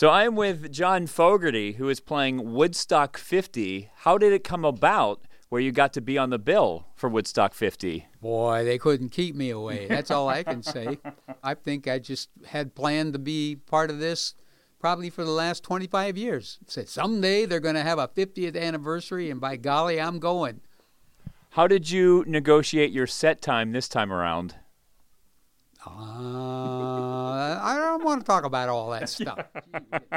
So I'm with John Fogerty, who is playing Woodstock 50. How did it come about where you got to be on the bill for Woodstock 50? Boy, they couldn't keep me away. That's all I can say. I think I just had planned to be part of this probably for the last 25 years. Said someday they're going to have a 50th anniversary, and by golly, I'm going. How did you negotiate your set time this time around? Uh, I want to talk about all that stuff.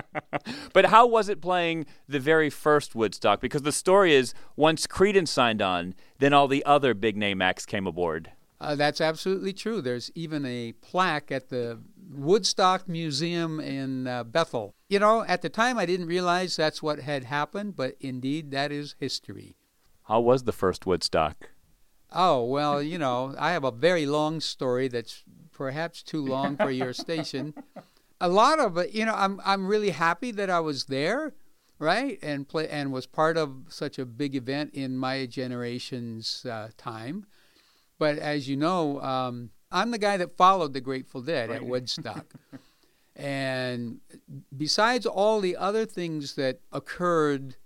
but how was it playing the very first Woodstock? Because the story is once Creedence signed on, then all the other big name acts came aboard. Uh, that's absolutely true. There's even a plaque at the Woodstock Museum in uh, Bethel. You know, at the time I didn't realize that's what had happened, but indeed that is history. How was the first Woodstock? Oh, well, you know, I have a very long story that's perhaps too long for your station. A lot of it, you know, I'm I'm really happy that I was there, right, and play and was part of such a big event in my generation's uh, time. But as you know, um, I'm the guy that followed the Grateful Dead right. at Woodstock. and besides all the other things that occurred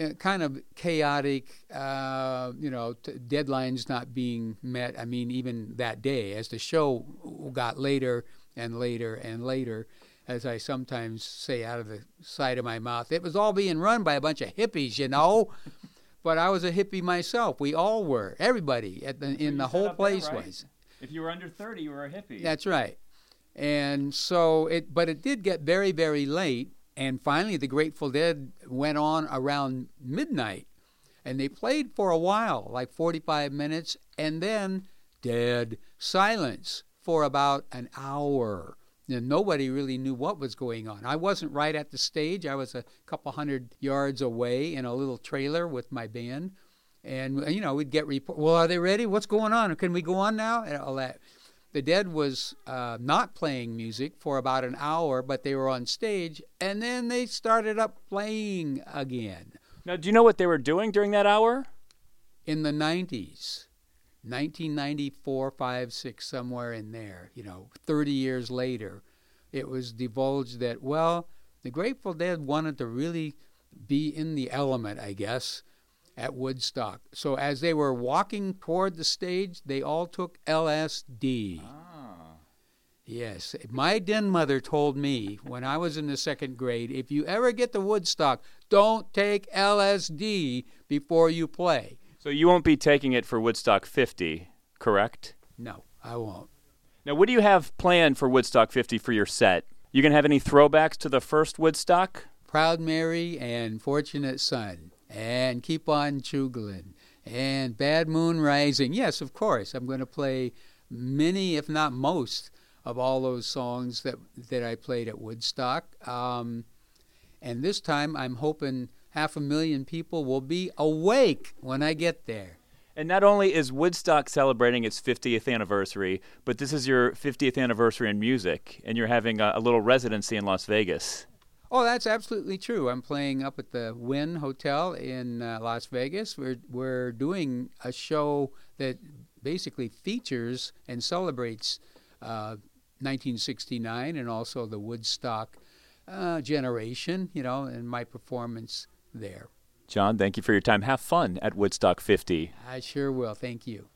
uh, kind of chaotic, uh, you know, t- deadlines not being met. I mean, even that day, as the show got later and later and later, as I sometimes say out of the side of my mouth, it was all being run by a bunch of hippies, you know. but I was a hippie myself. We all were. Everybody at the, in the whole place there, right? was. If you were under 30, you were a hippie. That's right. And so it, but it did get very, very late and finally, the Grateful Dead went on around midnight, and they played for a while, like 45 minutes, and then dead silence for about an hour. And nobody really knew what was going on. I wasn't right at the stage. I was a couple hundred yards away in a little trailer with my band. And, you know, we'd get report. Well, are they ready? What's going on? Can we go on now? And all that the Dead was uh, not playing music for about an hour, but they were on stage, and then they started up playing again. Now, do you know what they were doing during that hour? In the 90s, 1994, 5, 6, somewhere in there, you know, 30 years later, it was divulged that, well, the Grateful Dead wanted to really be in the element, I guess, at Woodstock. So as they were walking toward the stage, they all took LSD. Ah. Yes. My den mother told me when I was in the second grade if you ever get to Woodstock, don't take LSD before you play. So you won't be taking it for Woodstock 50, correct? No, I won't. Now, what do you have planned for Woodstock 50 for your set? You going to have any throwbacks to the first Woodstock? Proud Mary and Fortunate Son and Keep On Chooglin' and Bad Moon Rising. Yes, of course. I'm going to play many, if not most, of all those songs that that I played at Woodstock. Um, and this time, I'm hoping half a million people will be awake when I get there. And not only is Woodstock celebrating its 50th anniversary, but this is your 50th anniversary in music, and you're having a, a little residency in Las Vegas. Oh, that's absolutely true. I'm playing up at the Wynn Hotel in uh, Las Vegas. We're we're doing a show that basically features and celebrates uh, 1969 and also the Woodstock uh, generation. You know, and my performance there. John, thank you for your time. Have fun at Woodstock 50. I sure will. Thank you.